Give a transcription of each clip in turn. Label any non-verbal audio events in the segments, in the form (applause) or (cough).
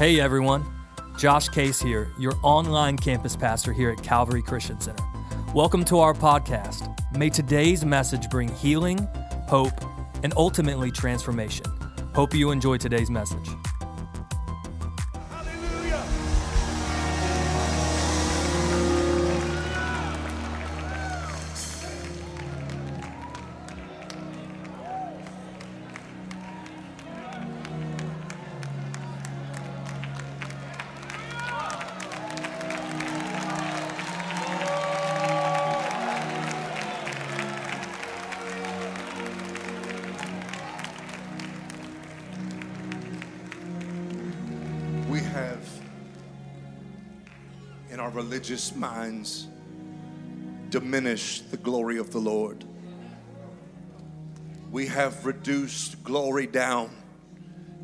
Hey everyone, Josh Case here, your online campus pastor here at Calvary Christian Center. Welcome to our podcast. May today's message bring healing, hope, and ultimately transformation. Hope you enjoy today's message. Religious minds diminish the glory of the Lord. We have reduced glory down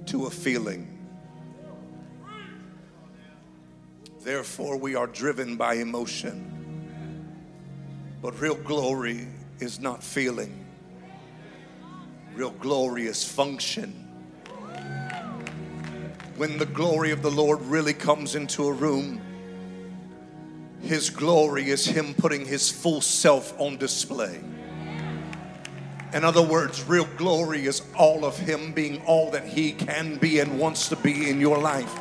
to a feeling. Therefore, we are driven by emotion. But real glory is not feeling, real glory is function when the glory of the Lord really comes into a room, His glory is Him putting His full self on display. In other words, real glory is all of Him being all that He can be and wants to be in your life.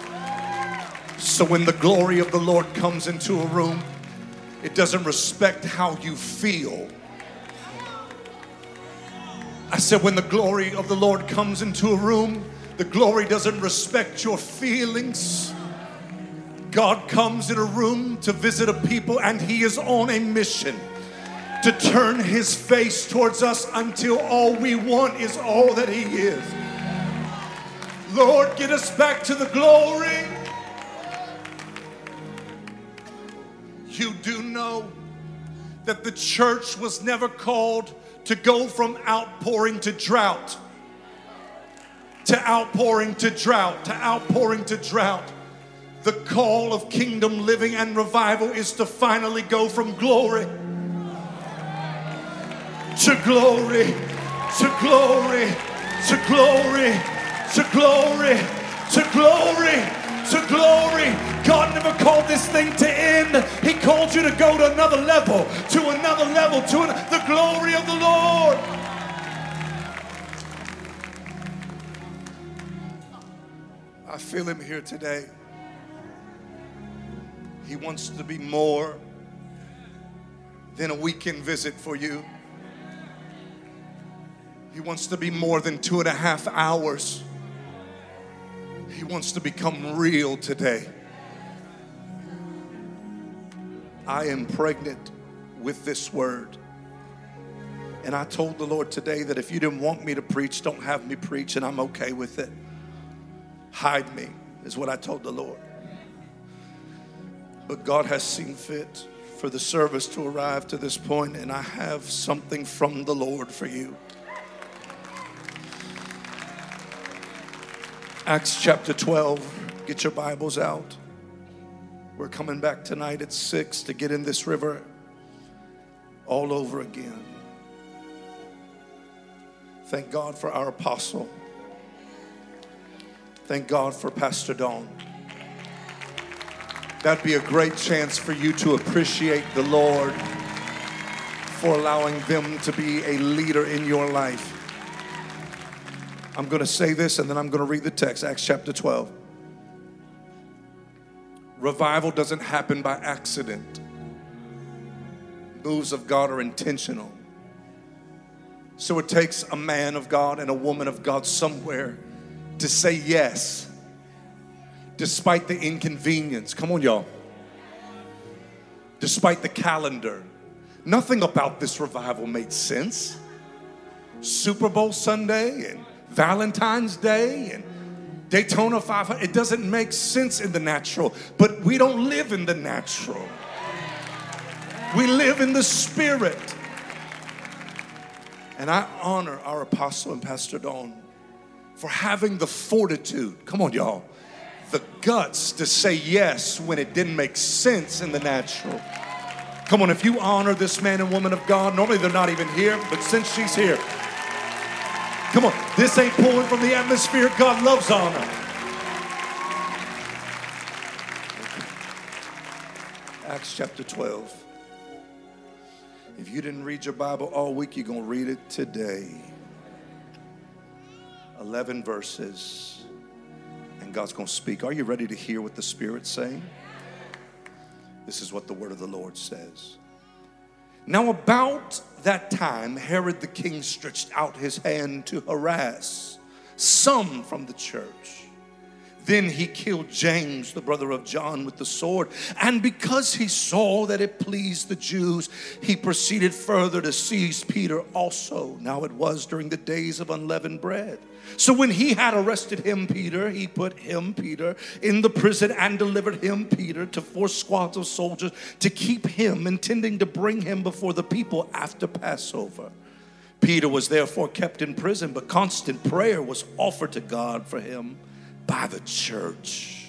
So when the glory of the Lord comes into a room, it doesn't respect how you feel. I said, when the glory of the Lord comes into a room, the glory doesn't respect your feelings. God comes in a room to visit a people, and He is on a mission to turn His face towards us until all we want is all that He is. Lord, get us back to the glory. You do know that the church was never called to go from outpouring to drought to outpouring to drought, to outpouring to drought. The call of kingdom living and revival is to finally go from glory to glory, to glory, to glory, to glory, to glory, to glory. God never called this thing to end. He called you to go to another level, to another level, to an- the glory of the Lord. I feel him here today. He wants to be more than a weekend visit for you. He wants to be more than two and a half hours. He wants to become real today. I am pregnant with this word. And I told the Lord today that if you didn't want me to preach, don't have me preach, and I'm okay with it hide me, is what I told the Lord. But God has seen fit for the service to arrive to this point, and I have something from the Lord for you. Acts chapter 12, get your Bibles out. We're coming back tonight at 6 to get in this river all over again. Thank God for our apostle. Thank God for Pastor Dawn. That'd be a great chance for you to appreciate the Lord for allowing them to be a leader in your life. I'm going to say this and then I'm going to read the text, Acts chapter 12. Revival doesn't happen by accident, moves of God are intentional. So it takes a man of God and a woman of God somewhere to say yes despite the inconvenience. Come on, y'all. Despite the calendar. Nothing about this revival made sense. Super Bowl Sunday and Valentine's Day and Daytona 500. It doesn't make sense in the natural, but we don't live in the natural. We live in the spirit. And I honor our apostle and Pastor Dawn for having the fortitude, come on, y'all, the guts to say yes when it didn't make sense in the natural. Come on, if you honor this man and woman of God, normally they're not even here, but since she's here, come on, this ain't pulling from the atmosphere. God loves honor. Acts chapter 12. If you didn't read your Bible all week, you're going to read it today. 11 verses. God's going to speak. Are you ready to hear what the Spirit's saying? This is what the word of the Lord says. Now, about that time, Herod the king stretched out his hand to harass some from the church. Then he killed James, the brother of John, with the sword. And because he saw that it pleased the Jews, he proceeded further to seize Peter also. Now it was during the days of unleavened bread. So when he had arrested him, Peter, he put him, Peter, in the prison and delivered him, Peter, to four squads of soldiers to keep him, intending to bring him before the people after Passover. Peter was therefore kept in prison, but constant prayer was offered to God for him by the church.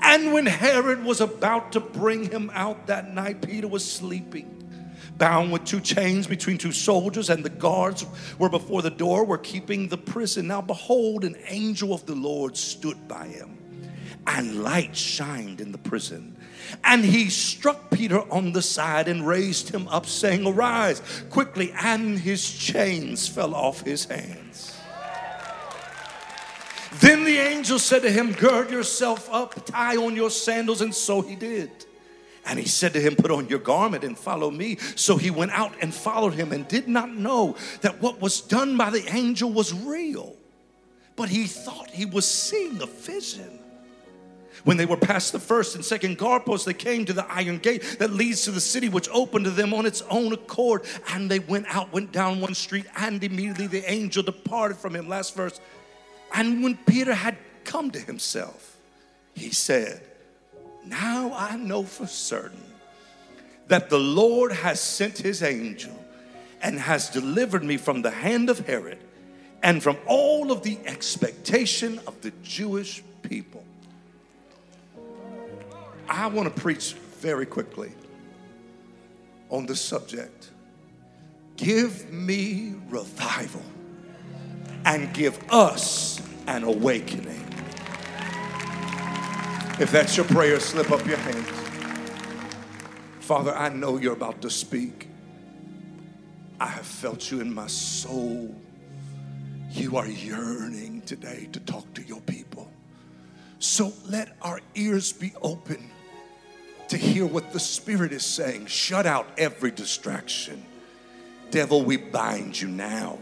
And when Herod was about to bring him out that night, Peter was sleeping bound with two chains between two soldiers, and the guards were before the door, were keeping the prison. Now, behold, an angel of the Lord stood by him, and light shined in the prison. And he struck Peter on the side and raised him up, saying, Arise quickly. And his chains fell off his hands. Then the angel said to him, Gird yourself up, tie on your sandals. And so he did. And he said to him, Put on your garment and follow me. So he went out and followed him and did not know that what was done by the angel was real, but he thought he was seeing a vision. When they were past the first and second guard posts, they came to the iron gate that leads to the city, which opened to them on its own accord. And they went out, went down one street, and immediately the angel departed from him. Last verse. And when Peter had come to himself, he said, now I know for certain that the Lord has sent his angel and has delivered me from the hand of Herod and from all of the expectation of the Jewish people. I want to preach very quickly on this subject. Give me revival and give us an awakening. If that's your prayer, slip up your hands. Father, I know you're about to speak. I have felt you in my soul. You are yearning today to talk to your people. So let our ears be open to hear what the Spirit is saying. Shut out every distraction. Devil, we bind you now.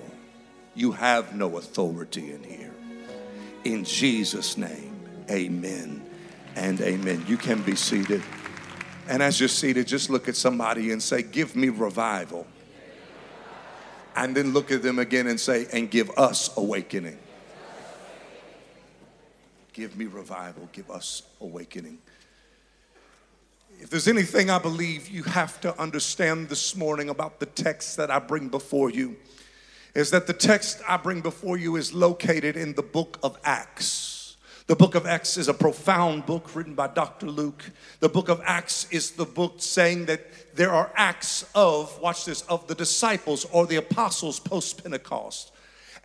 You have no authority in here. In Jesus' name, amen and amen. You can be seated. And as you're seated, just look at somebody and say, Give me revival. And then look at them again and say, And give us awakening. Give me revival. Give us awakening. If there's anything I believe you have to understand this morning about the text that I bring before you, is that the text I bring before you is located in the book of Acts. The book of Acts is a profound book written by Dr. Luke. The book of Acts is the book saying that there are acts of, watch this, of the disciples or the apostles post Pentecost.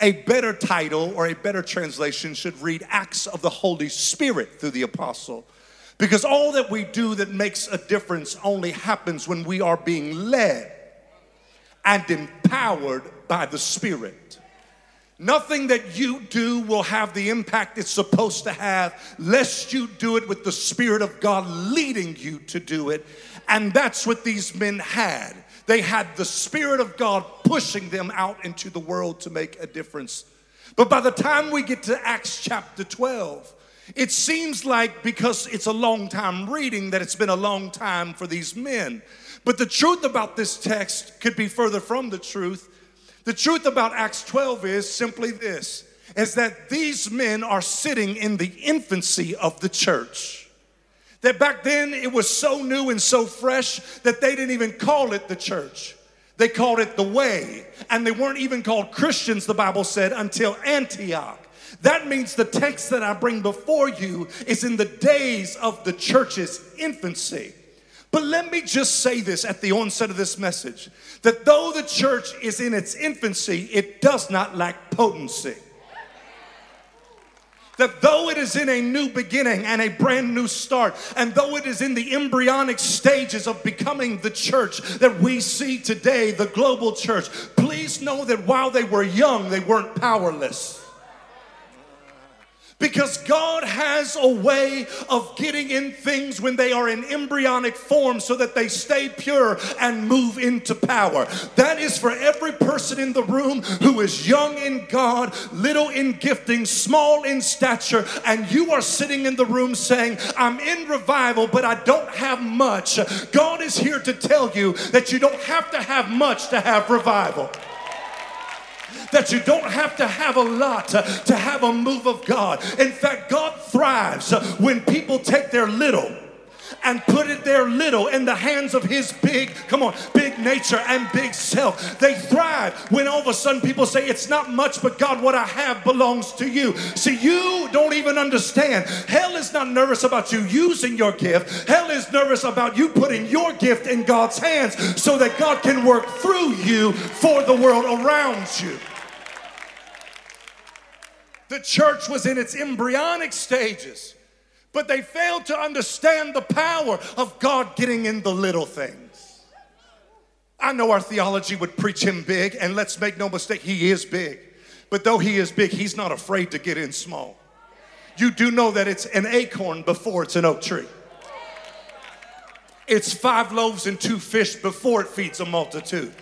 A better title or a better translation should read Acts of the Holy Spirit through the apostle. Because all that we do that makes a difference only happens when we are being led and empowered by the Spirit. Nothing that you do will have the impact it's supposed to have, lest you do it with the Spirit of God leading you to do it. And that's what these men had. They had the Spirit of God pushing them out into the world to make a difference. But by the time we get to Acts chapter 12, it seems like because it's a long time reading that it's been a long time for these men. But the truth about this text could be further from the truth the truth about Acts 12 is simply this is that these men are sitting in the infancy of the church. That back then it was so new and so fresh that they didn't even call it the church. They called it the way. And they weren't even called Christians, the Bible said, until Antioch. That means the text that I bring before you is in the days of the church's infancy. But let me just say this at the onset of this message that though the church is in its infancy, it does not lack potency. that though it is in a new beginning and a brand new start, and though it is in the embryonic stages of becoming the church that we see today, the global church, please know that while they were young, they weren't powerless. Because God has a way of getting in things when they are in embryonic form so that they stay pure and move into power. That is for every person in the room who is young in God, little in gifting, small in stature, and you are sitting in the room saying, I'm in revival, but I don't have much. God is here to tell you that you don't have to have much to have revival that you don't have to have a lot to, have a move of God. In fact, God thrives when people take their little and put it their little in the hands of his big, come on, big nature and big self. They thrive when all of a sudden people say, It's not much, but God, what I have belongs to you. See, you don't even understand. Hell is not nervous about you using your gift, hell is nervous about you putting your gift in God's hands so that God can work through you for the world around you. The church was in its embryonic stages, but they failed to understand the power of God getting in the little things. I know our theology would preach him big, and let's make no mistake, he is big. But though he is big, he's not afraid to get in small. You do know that it's an acorn before it's an oak tree. It's five loaves and two fish before it feeds a multitude.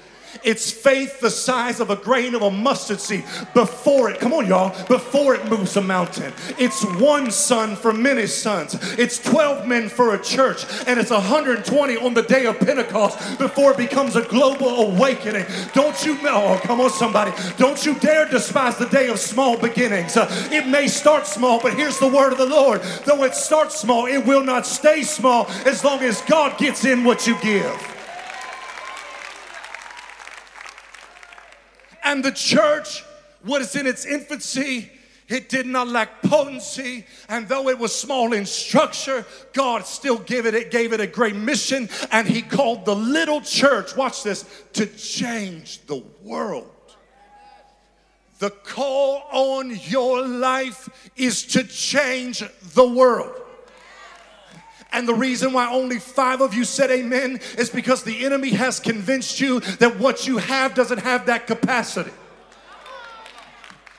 It's faith the size of a grain of a mustard seed before it, come on, y'all, before it moves a mountain. It's one son for many sons. It's 12 men for a church, and it's 120 on the day of Pentecost before it becomes a global awakening. Don't you? Oh, come on, somebody. Don't you dare despise the day of small beginnings. Uh, it may start small, but here's the word of the Lord. Though it starts small, it will not stay small as long as God gets in what you give. And the church was in its infancy. It did not lack potency, and though it was small in structure, God still gave it, it gave it a great mission, and He called the little church, watch this, to change the world. The call on your life is to change the world. And the reason why only five of you said amen is because the enemy has convinced you that what you have doesn't have that capacity.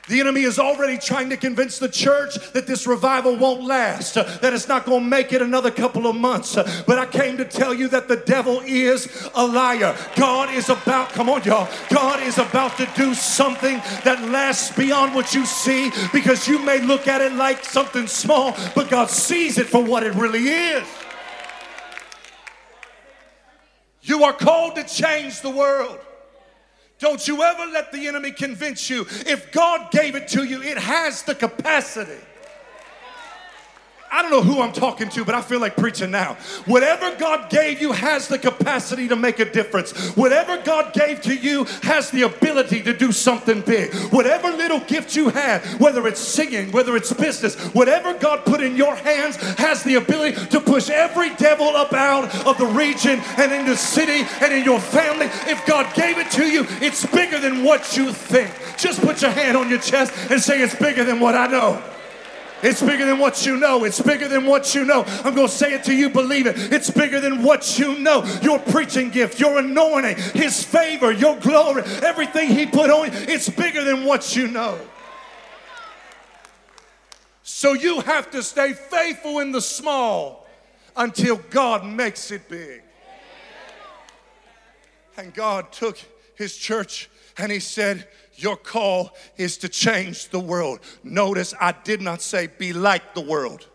The enemy is already trying to convince the church that this revival won't last, that it's not going to make it another couple of months. But I came to tell you that the devil is a liar. God is about, come on, y'all, God is about to do something that lasts beyond what you see because you may look at it like something small, but God sees it for what it really is. You are called to change the world. Don't you ever let the enemy convince you. If God gave it to you, it has the capacity. I don't know who I'm talking to, but I feel like preaching now. Whatever God gave you has the capacity to make a difference. Whatever God gave to you has the ability to do something big. Whatever little gift you have, whether it's singing, whether it's business, whatever God put in your hands has the ability to push every devil up out of the region and in the city and in your family. If God gave it to you, it's bigger than what you think. Just put your hand on your chest and say, It's bigger than what I know. It's bigger than what you know. It's bigger than what you know. I'm going to say it to you, believe it. It's bigger than what you know. Your preaching gift, your anointing, His favor, your glory, everything He put on you, it's bigger than what you know. So you have to stay faithful in the small until God makes it big. And God took His church and He said, your call is to change the world. Notice I did not say be like the world.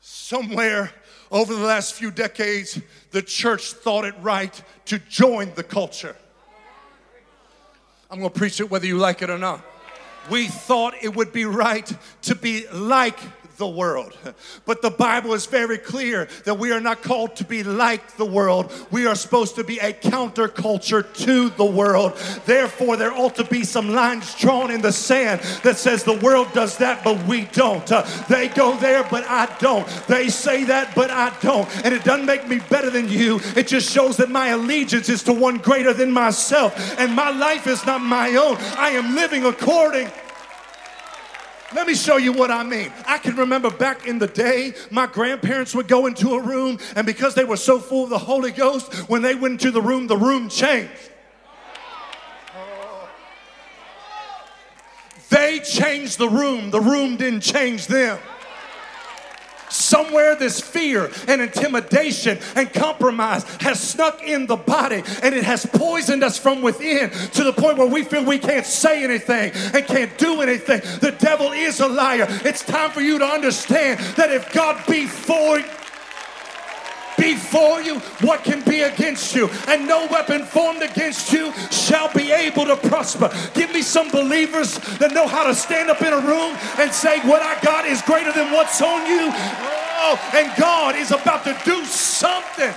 Somewhere over the last few decades, the church thought it right to join the culture. I'm gonna preach it whether you like it or not. We thought it would be right to be like the world. But the Bible is very clear that we are not called to be like the world. We are supposed to be a counterculture to the world. Therefore, there ought to be some lines drawn in the sand that says the world does that, but we don't. Uh, they go there, but I don't. They say that, but I don't. And it doesn't make me better than you. It just shows that my allegiance is to one greater than myself. And my life is not my own. I am living according let me show you what I mean. I can remember back in the day, my grandparents would go into a room, and because they were so full of the Holy Ghost, when they went into the room, the room changed. They changed the room, the room didn't change them. Somewhere, this fear and intimidation and compromise has snuck in the body and it has poisoned us from within to the point where we feel we can't say anything and can't do anything. The devil is a liar. It's time for you to understand that if God be for you before you, what can be against you? And no weapon formed against you shall be able to prosper. Give me some believers that know how to stand up in a room and say, What I got is greater than what's on you. And God is about to do something.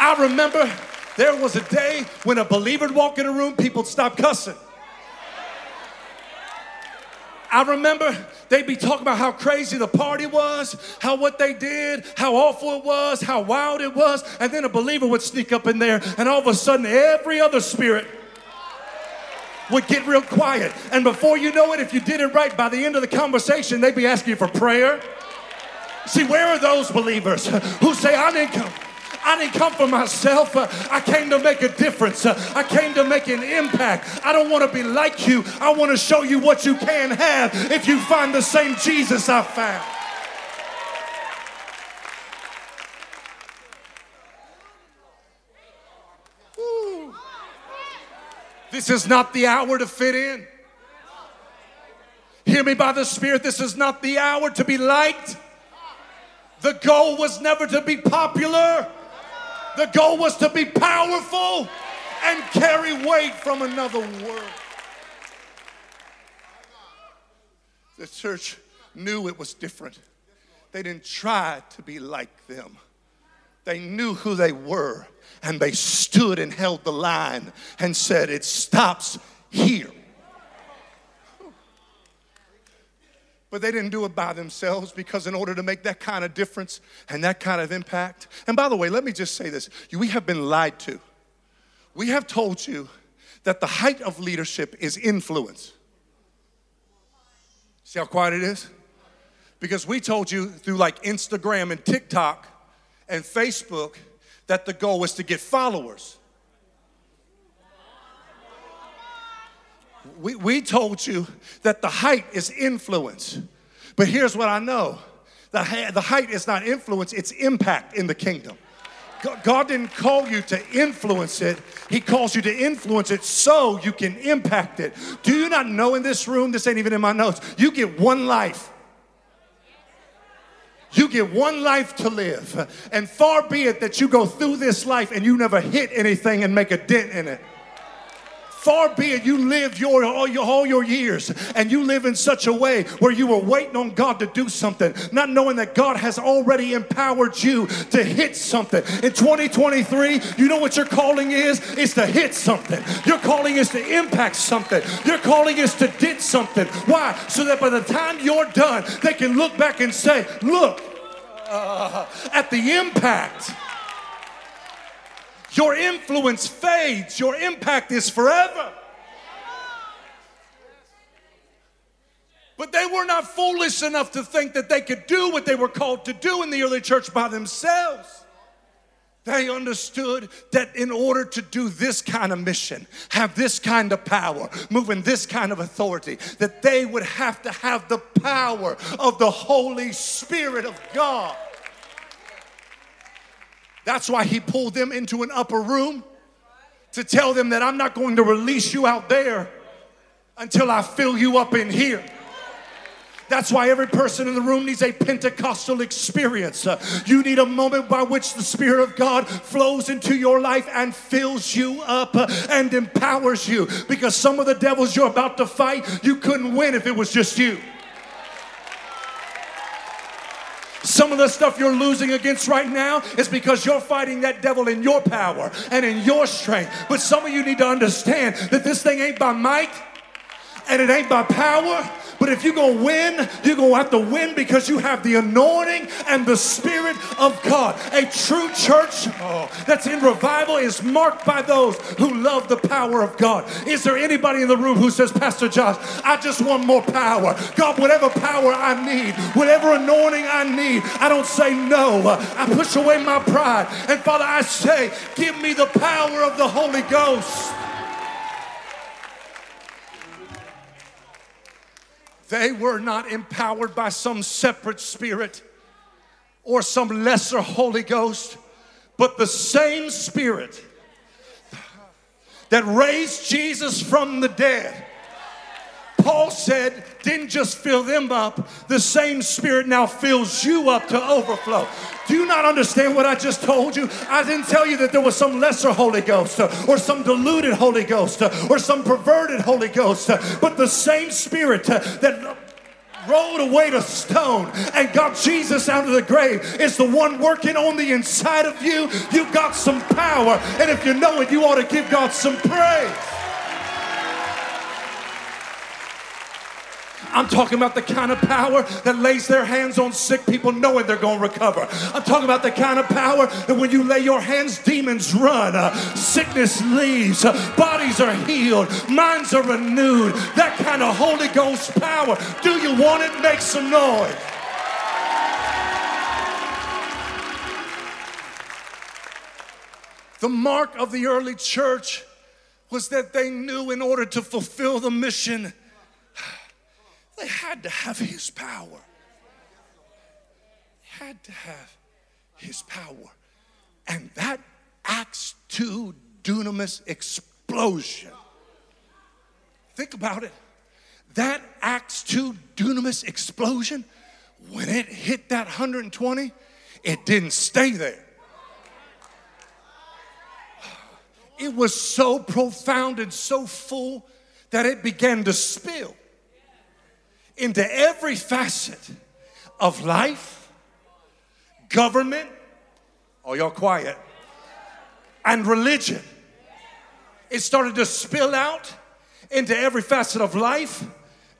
I remember there was a day when a believer would walk in a room, people stop cussing. I remember they'd be talking about how crazy the party was, how what they did, how awful it was, how wild it was, and then a believer would sneak up in there, and all of a sudden, every other spirit would get real quiet. And before you know it, if you did it right, by the end of the conversation, they'd be asking you for prayer. See, where are those believers who say, I didn't come? I didn't come for myself. Uh, I came to make a difference. Uh, I came to make an impact. I don't want to be like you. I want to show you what you can have if you find the same Jesus I found. This is not the hour to fit in. Hear me by the Spirit. This is not the hour to be liked. The goal was never to be popular. The goal was to be powerful and carry weight from another world. The church knew it was different. They didn't try to be like them. They knew who they were and they stood and held the line and said, It stops here. But they didn't do it by themselves because, in order to make that kind of difference and that kind of impact, and by the way, let me just say this we have been lied to. We have told you that the height of leadership is influence. See how quiet it is? Because we told you through like Instagram and TikTok and Facebook that the goal was to get followers. we, we told you that the height is influence. But here's what I know the, the height is not influence, it's impact in the kingdom. God didn't call you to influence it. He calls you to influence it so you can impact it. Do you not know in this room, this ain't even in my notes, you get one life. You get one life to live. And far be it that you go through this life and you never hit anything and make a dent in it. Far be it you live your all, your all your years and you live in such a way where you were waiting on God to do something, not knowing that God has already empowered you to hit something. In 2023, you know what your calling is? It's to hit something. Your calling is to impact something. Your calling is to did something. Why? So that by the time you're done, they can look back and say, look uh, at the impact your influence fades, your impact is forever. But they were not foolish enough to think that they could do what they were called to do in the early church by themselves. They understood that in order to do this kind of mission, have this kind of power, move in this kind of authority, that they would have to have the power of the Holy Spirit of God. That's why he pulled them into an upper room to tell them that I'm not going to release you out there until I fill you up in here. That's why every person in the room needs a Pentecostal experience. Uh, you need a moment by which the Spirit of God flows into your life and fills you up uh, and empowers you. Because some of the devils you're about to fight, you couldn't win if it was just you. Some of the stuff you're losing against right now is because you're fighting that devil in your power and in your strength. But some of you need to understand that this thing ain't by might and it ain't by power, but if you're going to win, you're going to have to win because you have the anointing and the Spirit of God. A true church oh, that's in revival is marked by those who love the power of God. Is there anybody in the room who says, Pastor Josh, I just want more power? God, whatever power I need, whatever anointing I need, I don't say no. I push away my pride. And Father, I say, give me the power of the Holy Ghost. They were not empowered by some separate spirit or some lesser Holy Ghost, but the same spirit that raised Jesus from the dead Paul said, didn't just fill them up, the same spirit now fills you up to overflow. Do you not understand what I just told you? I didn't tell you that there was some lesser Holy Ghost uh, or some deluded Holy Ghost uh, or some perverted Holy Ghost, uh, but the same spirit that rolled away the stone and got Jesus out of the grave is the one working on the inside of you. You've got some power, and if you know it, you ought to give God some praise. I'm talking about the kind of power that lays their hands on sick people knowing they're going to recover. I'm talking about the kind of power that when you lay your hands, demons run, uh, sickness leaves, uh, bodies are healed, minds are renewed. That kind of Holy Ghost power. Do you want it? Make some noise. The mark of the early church was that they knew in order to fulfill the mission they had to have his power. They Had to have his power. And that Acts 2 dunamis explosion. Think about it. That Acts 2 dunamis explosion, when it hit that 120, it didn't stay there. It was so profound and so full that it began to spill into every facet of life, government, oh, y'all quiet, and religion. It started to spill out into every facet of life,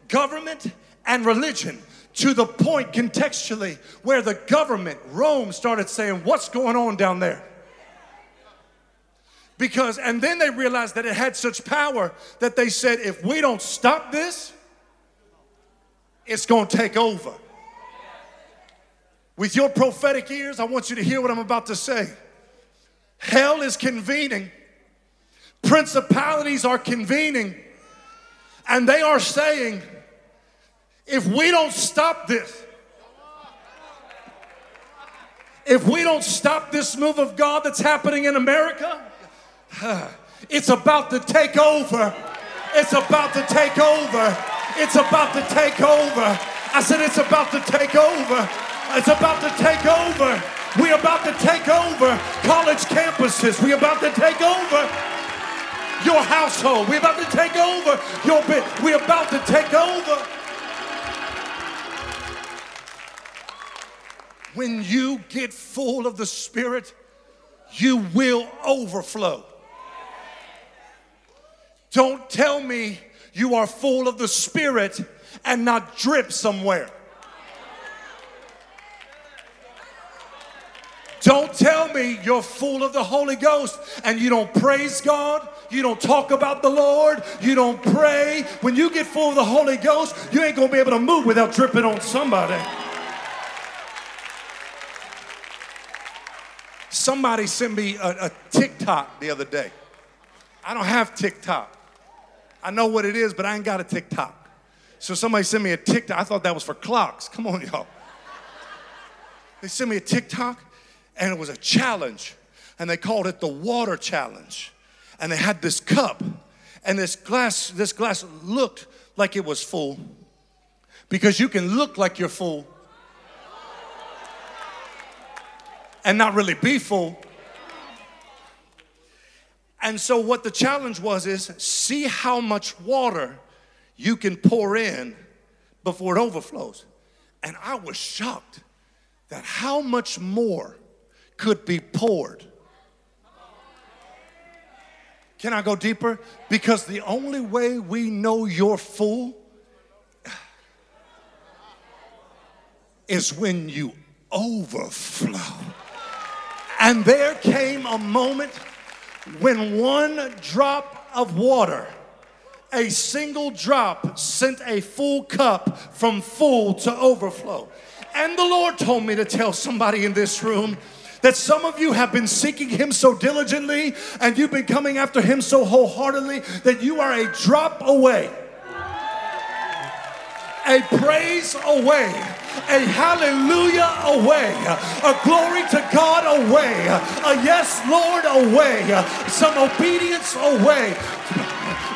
government, and religion to the point contextually where the government, Rome, started saying, What's going on down there? Because, and then they realized that it had such power that they said, If we don't stop this, it's going to take over. With your prophetic ears, I want you to hear what I'm about to say. Hell is convening, principalities are convening, and they are saying, if we don't stop this, if we don't stop this move of God that's happening in America, (sighs) it's about to take over. It's about to take over. It's about to take over. I said, It's about to take over. It's about to take over. We're about to take over college campuses. We're about to take over your household. We're about to take over your bit. We're about to take over. When you get full of the Spirit, you will overflow. Don't tell me you are full of the Spirit and not drip somewhere. Don't tell me you're full of the Holy Ghost and you don't praise God, you don't talk about the Lord, you don't pray. When you get full of the Holy Ghost, you ain't gonna be able to move without dripping on somebody. Somebody sent me a, a TikTok the other day. I don't have TikTok. I know what it is, but I ain't got a TikTok. So somebody sent me a TikTok. I thought that was for clocks. Come on, y'all. They sent me a TikTok, and it was a challenge, and they called it the water challenge. And they had this cup, and this glass, this glass looked like it was full, because you can look like you're full and not really be full. And so, what the challenge was is see how much water you can pour in before it overflows. And I was shocked that how much more could be poured. Can I go deeper? Because the only way we know you're full is when you overflow. And there came a moment when one drop of water, a single drop, sent a full cup from full to overflow. And the Lord told me to tell somebody in this room that some of you have been seeking Him so diligently and you've been coming after Him so wholeheartedly that you are a drop away, a praise away a hallelujah away, a glory to God away, a yes, Lord away, some obedience away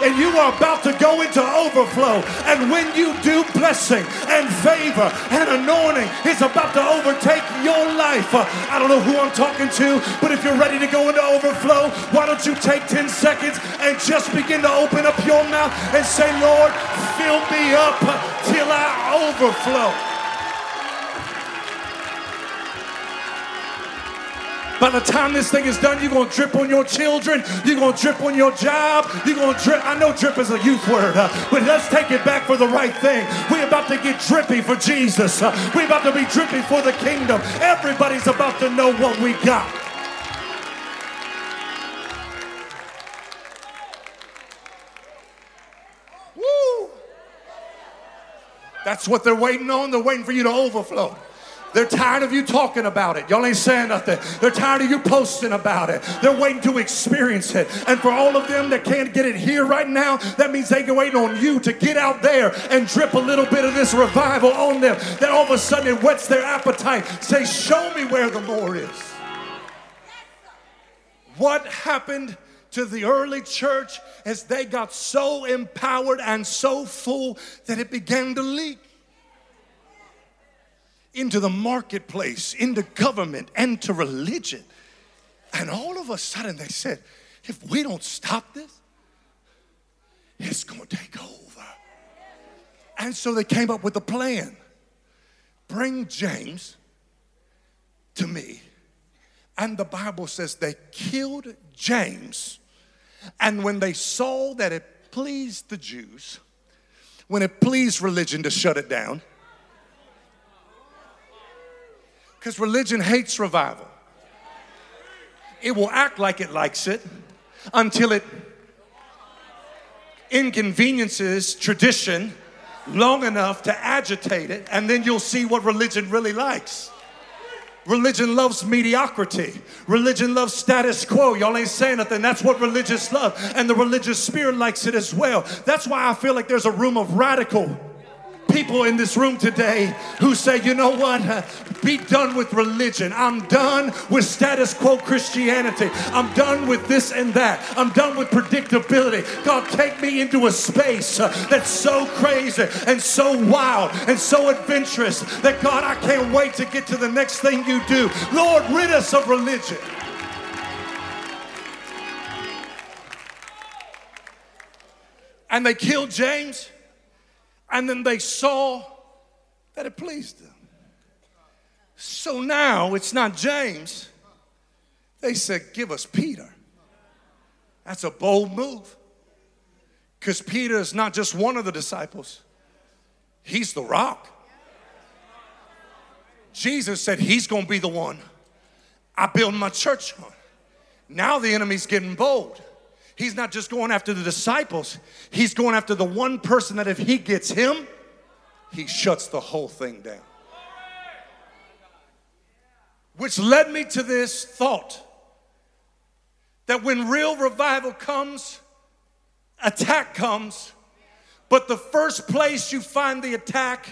and you are about to go into overflow. And when you do, blessing and favor and anointing is about to overtake your life. I don't know who I'm talking to, but if you're ready to go into overflow, why don't you take 10 seconds and just begin to open up your mouth and say, Lord, fill me up till I overflow. By the time this thing is done, you're going to drip on your children. You're going to drip on your job. You're going to drip. I know drip is a youth word, uh, but let's take it back for the right thing. We're about to get drippy for Jesus. Uh, we're about to be drippy for the kingdom. Everybody's about to know what we got. Woo! That's what they're waiting on. They're waiting for you to overflow. They're tired of you talking about it. Y'all ain't saying nothing. They're tired of you posting about it. They're waiting to experience it. And for all of them that can't get it here right now, that means they can wait on you to get out there and drip a little bit of this revival on them. That all of a sudden it whets their appetite. Say, show me where the more is. What happened to the early church as they got so empowered and so full that it began to leak? Into the marketplace, into government, and to religion. And all of a sudden they said, if we don't stop this, it's going to take over. And so they came up with a plan bring James to me. And the Bible says they killed James. And when they saw that it pleased the Jews, when it pleased religion to shut it down, Because religion hates revival. It will act like it likes it until it inconveniences tradition long enough to agitate it, and then you'll see what religion really likes. Religion loves mediocrity. Religion loves status quo. Y'all ain't saying nothing. That's what religious love. And the religious spirit likes it as well. That's why I feel like there's a room of radical people in this room today who say, you know what? Be done with religion. I'm done with status quo Christianity. I'm done with this and that. I'm done with predictability. God, take me into a space that's so crazy and so wild and so adventurous that God, I can't wait to get to the next thing you do. Lord, rid us of religion. And they killed James. And then they saw that it pleased them. So now it's not James. They said, Give us Peter. That's a bold move. Because Peter is not just one of the disciples, he's the rock. Jesus said, He's going to be the one I build my church on. Now the enemy's getting bold. He's not just going after the disciples, he's going after the one person that if he gets him, he shuts the whole thing down. Which led me to this thought that when real revival comes, attack comes, but the first place you find the attack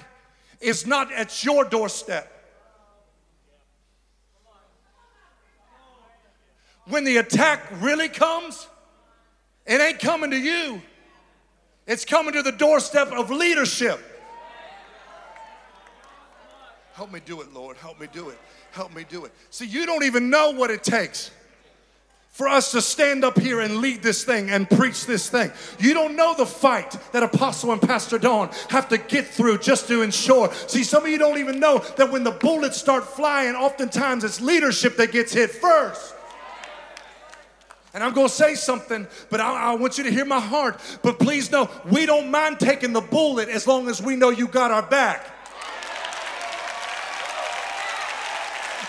is not at your doorstep. When the attack really comes, it ain't coming to you, it's coming to the doorstep of leadership. Help me do it, Lord. Help me do it. Help me do it. See, you don't even know what it takes for us to stand up here and lead this thing and preach this thing. You don't know the fight that Apostle and Pastor Dawn have to get through just to ensure. See, some of you don't even know that when the bullets start flying, oftentimes it's leadership that gets hit first. And I'm going to say something, but I, I, want you to hear my heart. But please know, we don't mind taking the bullet as long as we know you got our back.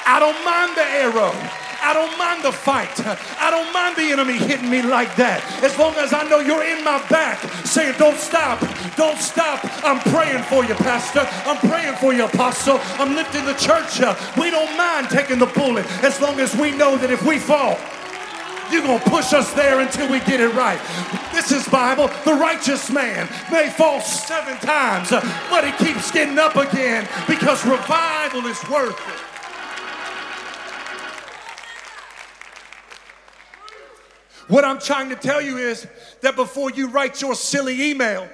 I don't mind the arrow. I don't mind the fight. I don't mind the enemy hitting me like that. As long as I know you're in my back saying, Don't stop, don't stop. I'm praying for you, Pastor. I'm praying for you, Apostle. I'm lifting the church up. We don't mind taking the bullet as long as we know that if we fall, you're going to push us there until we get it right. This is Bible. The righteous man may fall seven times, but he keeps getting up again because revival is worth it. What I'm trying to tell you is that before you write your silly email,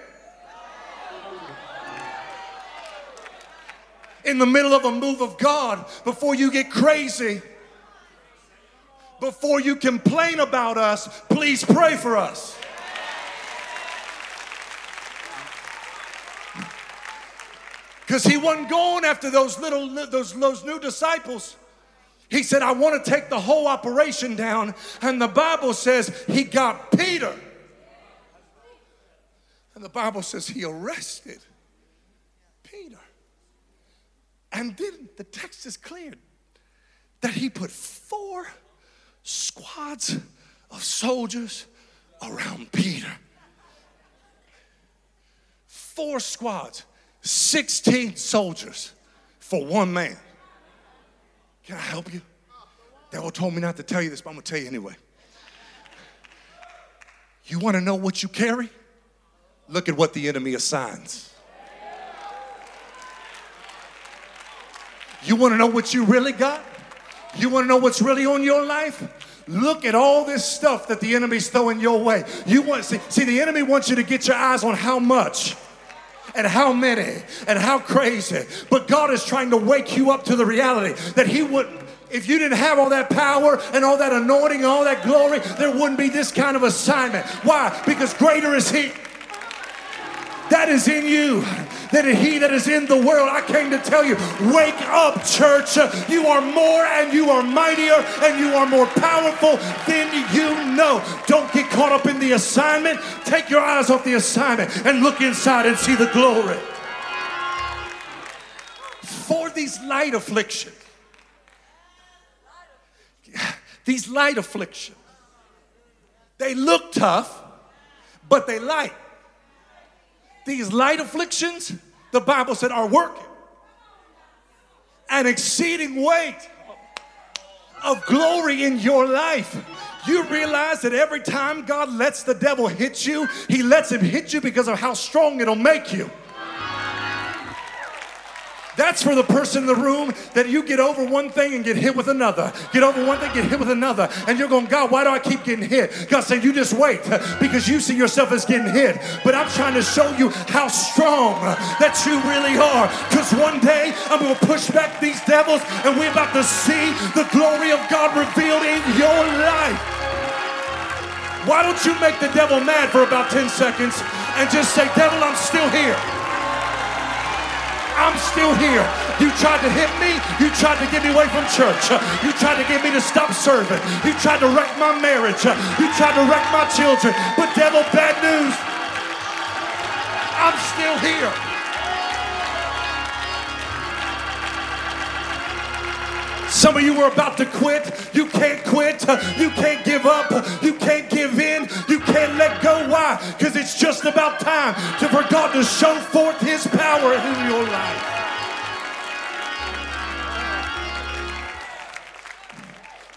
in the middle of a move of God, before you get crazy, before you complain about us, please pray for us. Because he wasn't going after those little those, those new disciples. He said, I want to take the whole operation down. And the Bible says he got Peter. And the Bible says he arrested Peter. And then the text is clear that he put four squads of soldiers around Peter. Four squads, 16 soldiers for one man. Can I help you? Devil told me not to tell you this, but I'm gonna tell you anyway. You wanna know what you carry? Look at what the enemy assigns. You wanna know what you really got? You wanna know what's really on your life? Look at all this stuff that the enemy's throwing your way. You want see, see the enemy wants you to get your eyes on how much and how many and how crazy. But God is trying to wake you up to the reality that He wouldn't. If you didn't have all that power and all that anointing and all that glory, there wouldn't be this kind of assignment. Why? Because greater is He that is in you than he that is in the world. I came to tell you, wake up, church. You are more and you are mightier and you are more powerful than you know. Don't get caught up in the assignment. Take your eyes off the assignment and look inside and see the glory. For these light afflictions, these light afflictions, they look tough, but they light. These light afflictions, the Bible said, are working an exceeding weight of glory in your life. You realize that every time God lets the devil hit you, he lets him hit you because of how strong it'll make you. That's for the person in the room that you get over one thing and get hit with another. Get over one thing, get hit with another. And you're going, God, why do I keep getting hit? God said, You just wait because you see yourself as getting hit. But I'm trying to show you how strong that you really are. Because one day I'm going to push back these devils and we're about to see the glory of God revealed in your life. Why don't you make the devil mad for about 10 seconds and just say, Devil, I'm still here. I'm still here. You tried to hit me. You tried to get me away from church. You tried to get me to stop serving. You tried to wreck my marriage. You tried to wreck my children. But, devil, bad news. I'm still here. Some of you are about to quit. You can't quit. You can't give up. You can't give in. You can't let go. Why? Because it's just about time to, for God to show forth His power in your life.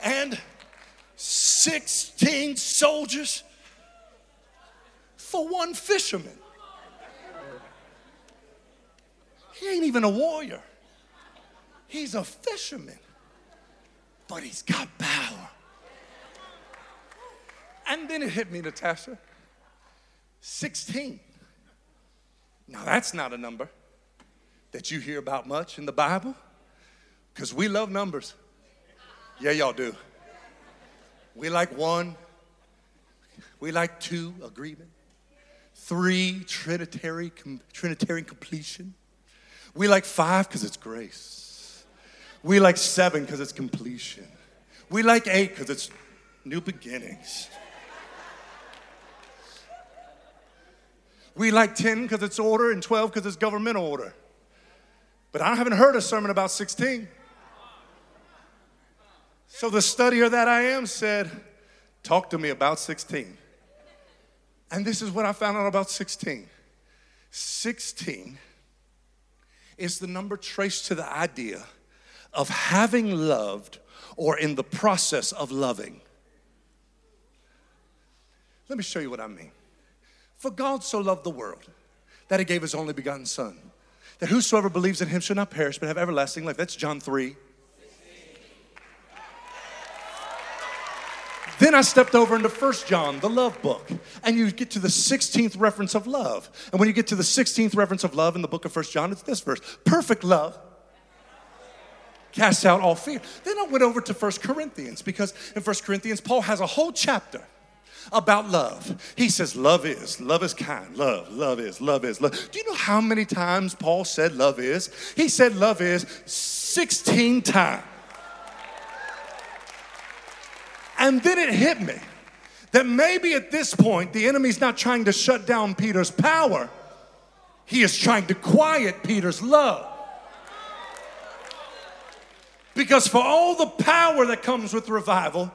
And 16 soldiers for one fisherman. He ain't even a warrior, he's a fisherman but he's got power. And then it hit me, Natasha 16. Now, that's not a number that you hear about much in the Bible because we love numbers. Yeah, y'all do. We like one. We like two, agreement. Three, Trinitarian, Trinitarian completion. We like five because it's grace. We like seven because it's completion. We like eight because it's new beginnings. We like 10 because it's order and 12 because it's governmental order. But I haven't heard a sermon about 16. So the studier that I am said, Talk to me about 16. And this is what I found out about 16. 16 is the number traced to the idea of having loved or in the process of loving. Let me show you what I mean. For God so loved the world that he gave his only begotten Son, that whosoever believes in him shall not perish but have everlasting life. That's John 3. Then I stepped over into First John, the love book, and you get to the 16th reference of love. And when you get to the 16th reference of love in the book of First John, it's this verse perfect love casts out all fear. Then I went over to First Corinthians because in First Corinthians, Paul has a whole chapter about love. He says, Love is, love is kind, love, love is, love is, love. Do you know how many times Paul said love is? He said love is 16 times. And then it hit me that maybe at this point the enemy's not trying to shut down Peter's power, he is trying to quiet Peter's love. Because for all the power that comes with revival,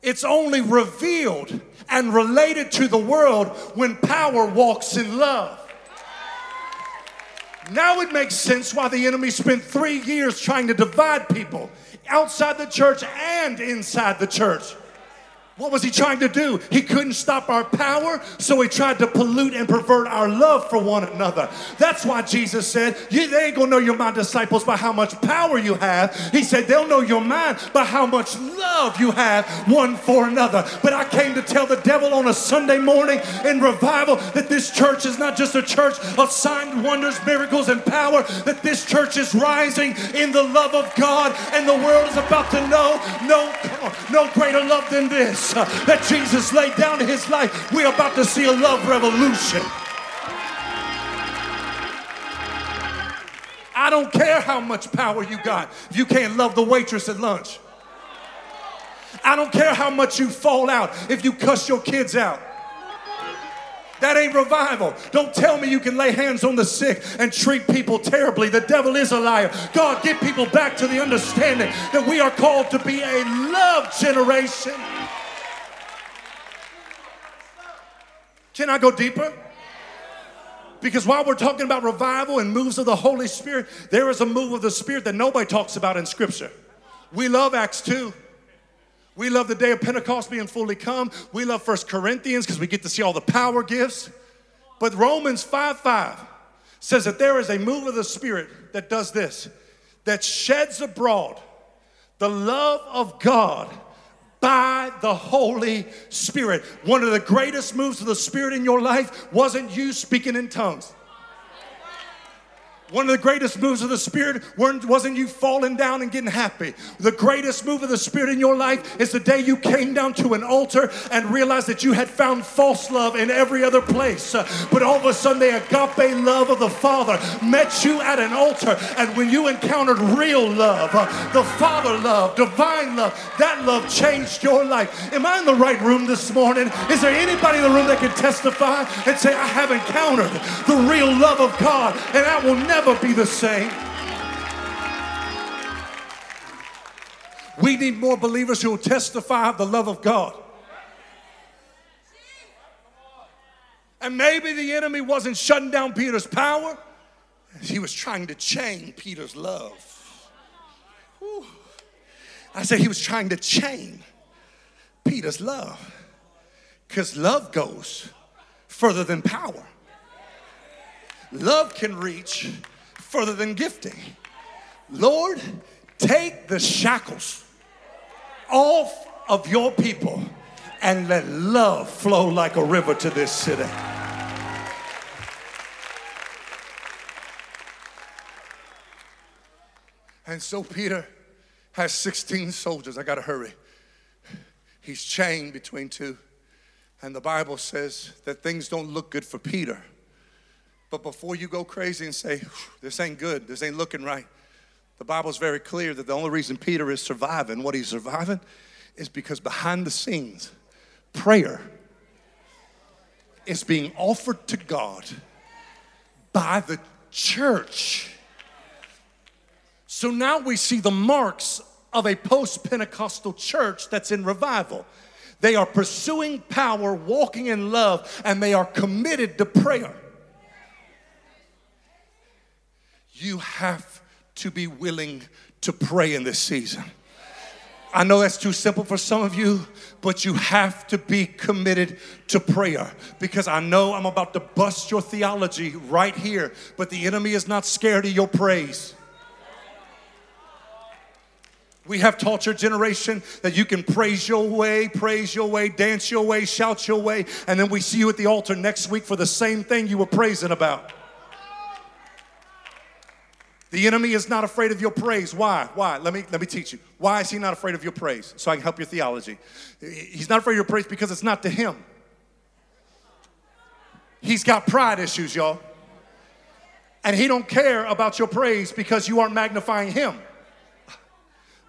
it's only revealed and related to the world when power walks in love. Now it makes sense why the enemy spent three years trying to divide people outside the church and inside the church. What was he trying to do? He couldn't stop our power, so he tried to pollute and pervert our love for one another. That's why Jesus said, They ain't gonna know you're my disciples by how much power you have. He said, They'll know you're mine by how much love you have one for another. But I came to tell the devil on a Sunday morning in revival that this church is not just a church of signs, wonders, miracles, and power, that this church is rising in the love of God, and the world is about to know no, no greater love than this uh, that Jesus laid down his life, we're about to see a love revolution. I don't care how much power you got if you can't love the waitress at lunch. I don't care how much you fall out if you cuss your kids out. That ain't revival. Don't tell me you can lay hands on the sick and treat people terribly. The devil is a liar. God, get people back to the understanding that we are called to be a love generation. Can I go deeper? Because while we're talking about revival and moves of the Holy Spirit, there is a move of the Spirit that nobody talks about in Scripture. We love Acts 2. We love the day of Pentecost being fully come. We love First Corinthians because we get to see all the power gifts. But Romans 5 5 says that there is a move of the Spirit that does this, that sheds abroad the love of God by the Holy Spirit. One of the greatest moves of the Spirit in your life wasn't you speaking in tongues. One of the greatest moves of the Spirit wasn't you falling down and getting happy. The greatest move of the Spirit in your life is the day you came down to an altar and realized that you had found false love in every other place. But all of a sudden, the agape love of the Father met you at an altar. And when you encountered real love, the Father love, divine love, that love changed your life. Am I in the right room this morning? Is there anybody in the room that can testify and say, I have encountered the real love of God and I will never never be the same. We need more believers who will testify of the love of God. And maybe the enemy wasn't shutting down Peter's power, he was trying to chain Peter's love. Whew. I said he was trying to chain Peter's love because love goes further than power. Love can reach further than gifting. Lord, take the shackles off of your people and let love flow like a river to this city. And so Peter has 16 soldiers. I got to hurry. He's chained between two. And the Bible says that things don't look good for Peter. But before you go crazy and say, this ain't good, this ain't looking right, the Bible's very clear that the only reason Peter is surviving what he's surviving is because behind the scenes, prayer is being offered to God by the church. So now we see the marks of a post Pentecostal church that's in revival. They are pursuing power, walking in love, and they are committed to prayer. You have to be willing to pray in this season. I know that's too simple for some of you, but you have to be committed to prayer because I know I'm about to bust your theology right here, but the enemy is not scared of your praise. We have taught your generation that you can praise your way, praise your way, dance your way, shout your way, and then we see you at the altar next week for the same thing you were praising about. The enemy is not afraid of your praise. Why? Why? Let me let me teach you. Why is he not afraid of your praise? So I can help your theology. He's not afraid of your praise because it's not to him. He's got pride issues, y'all. And he don't care about your praise because you aren't magnifying him.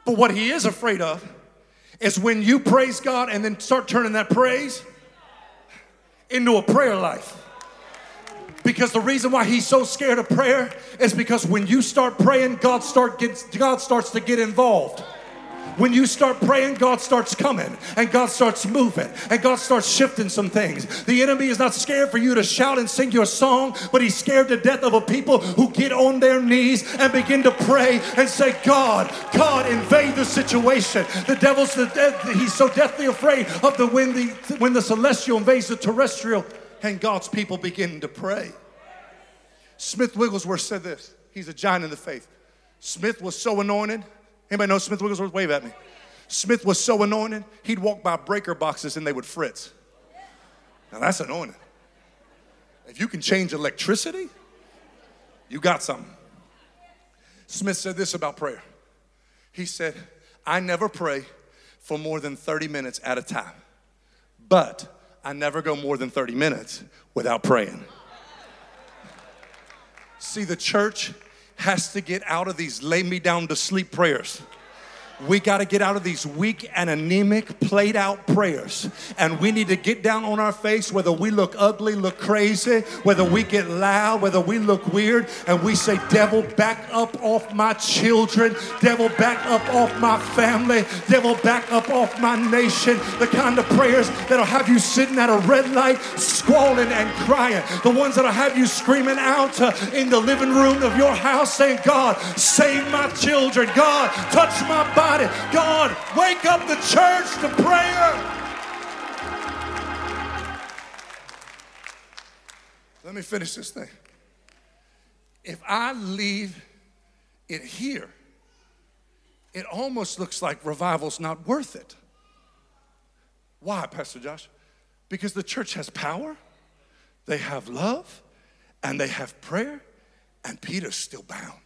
But what he is afraid of is when you praise God and then start turning that praise into a prayer life. Because the reason why he's so scared of prayer is because when you start praying, God start gets, God starts to get involved. When you start praying, God starts coming and God starts moving and God starts shifting some things. The enemy is not scared for you to shout and sing your song, but he's scared to death of a people who get on their knees and begin to pray and say, God, God, invade the situation. The devil's the death, he's so deathly afraid of the when the when the celestial invades the terrestrial and God's people begin to pray. Smith Wigglesworth said this. He's a giant in the faith. Smith was so anointed Anybody know Smith Wigglesworth? Wave at me. Smith was so anointed, he'd walk by breaker boxes and they would fritz. Now that's anointed. If you can change electricity, you got something. Smith said this about prayer. He said, I never pray for more than 30 minutes at a time, but I never go more than 30 minutes without praying. See, the church has to get out of these lay me down to sleep prayers. We got to get out of these weak and anemic, played out prayers. And we need to get down on our face, whether we look ugly, look crazy, whether we get loud, whether we look weird, and we say, Devil, back up off my children. Devil, back up off my family. Devil, back up off my nation. The kind of prayers that'll have you sitting at a red light, squalling and crying. The ones that'll have you screaming out uh, in the living room of your house, saying, God, save my children. God, touch my body God, wake up the church to prayer. Let me finish this thing. If I leave it here, it almost looks like revival's not worth it. Why, Pastor Josh? Because the church has power, they have love, and they have prayer, and Peter's still bound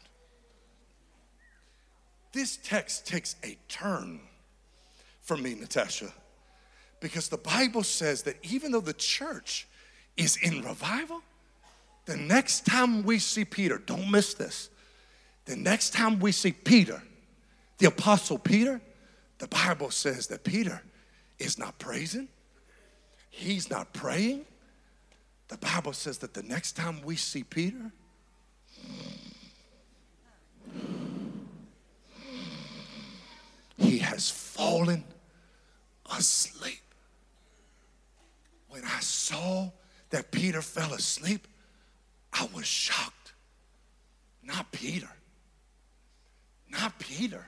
this text takes a turn for me, Natasha, because the Bible says that even though the church is in revival, the next time we see Peter, don't miss this, the next time we see Peter, the apostle Peter, the Bible says that Peter is not praising, he's not praying. The Bible says that the next time we see Peter, he has fallen asleep. When I saw that Peter fell asleep, I was shocked. Not Peter. Not Peter.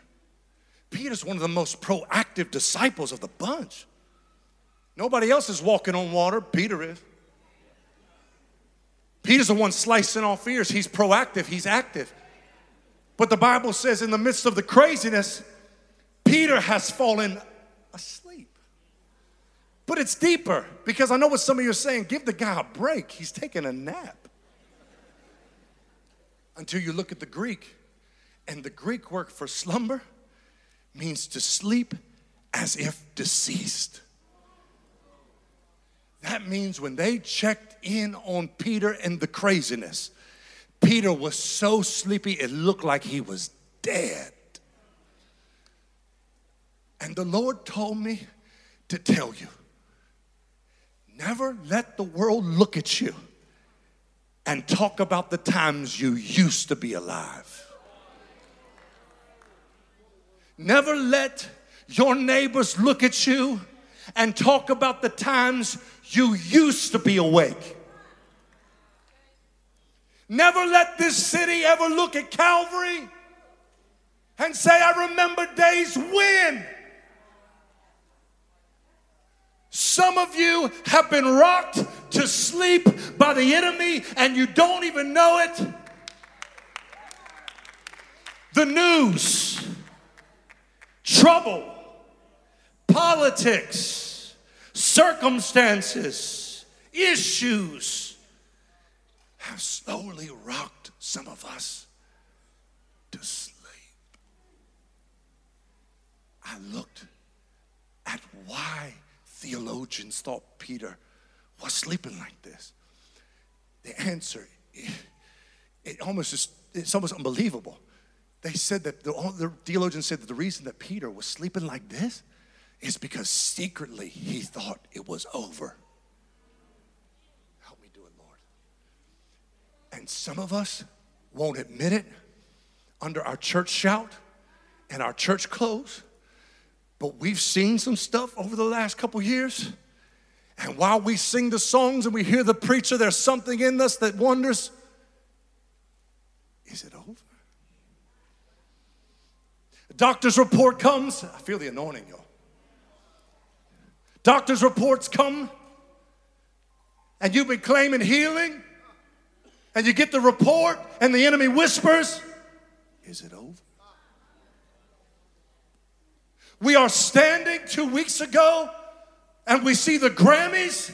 Peter's one of the most proactive disciples of the bunch. Nobody else is walking on water, Peter is. Peter's the one slicing off ears. He's proactive, he's active. But the Bible says, in the midst of the craziness, Peter has fallen asleep. But it's deeper because I know what some of you are saying. Give the guy a break. He's taking a nap. Until you look at the Greek. And the Greek word for slumber means to sleep as if deceased. That means when they checked in on Peter and the craziness, Peter was so sleepy it looked like he was dead. And the Lord told me to tell you never let the world look at you and talk about the times you used to be alive. Never let your neighbors look at you and talk about the times you used to be awake. Never let this city ever look at Calvary and say, I remember days when. Some of you have been rocked to sleep by the enemy and you don't even know it. The news, trouble, politics, circumstances, issues have slowly rocked some of us to sleep. I looked at why theologians thought Peter was sleeping like this. The answer, it, it almost is, it's almost unbelievable. They said that the, the theologians said that the reason that Peter was sleeping like this is because secretly he thought it was over. Help me do it, Lord. And some of us won't admit it under our church shout and our church clothes, but we've seen some stuff over the last couple years. And while we sing the songs and we hear the preacher, there's something in us that wonders is it over? Doctor's report comes. I feel the anointing, y'all. Doctor's reports come, and you've been claiming healing, and you get the report, and the enemy whispers, Is it over? We are standing two weeks ago, and we see the Grammys,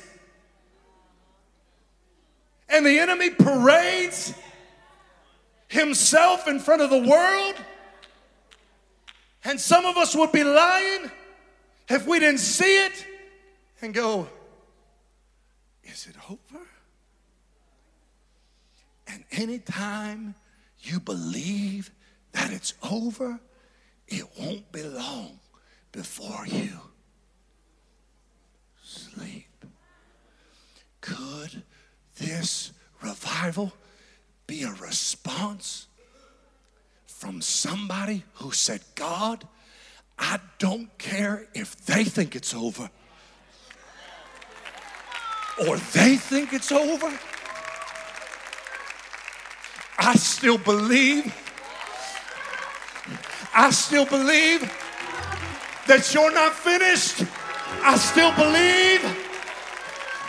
and the enemy parades himself in front of the world. And some of us would be lying if we didn't see it and go, Is it over? And anytime you believe that it's over, it won't be long before you sleep. Could this revival be a response from somebody who said, God, I don't care if they think it's over or they think it's over. I still believe. I still believe that you're not finished. I still believe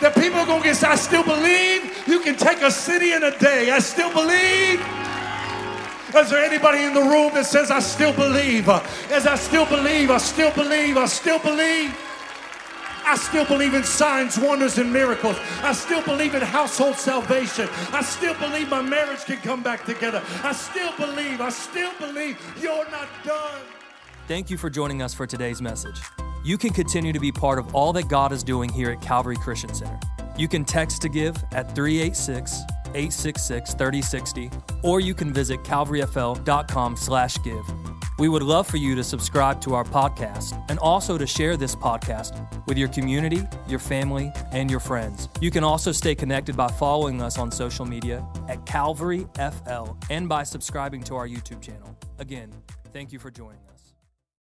that people are going to get, I still believe you can take a city in a day. I still believe. Is there anybody in the room that says, I still believe? As I still believe, I still believe, I still believe. I still believe in signs, wonders, and miracles. I still believe in household salvation. I still believe my marriage can come back together. I still believe, I still believe you're not done. Thank you for joining us for today's message. You can continue to be part of all that God is doing here at Calvary Christian Center. You can text to give at 386 866 3060, or you can visit calvaryfl.com slash give. We would love for you to subscribe to our podcast and also to share this podcast with your community, your family, and your friends. You can also stay connected by following us on social media at Calvary FL and by subscribing to our YouTube channel. Again, thank you for joining us.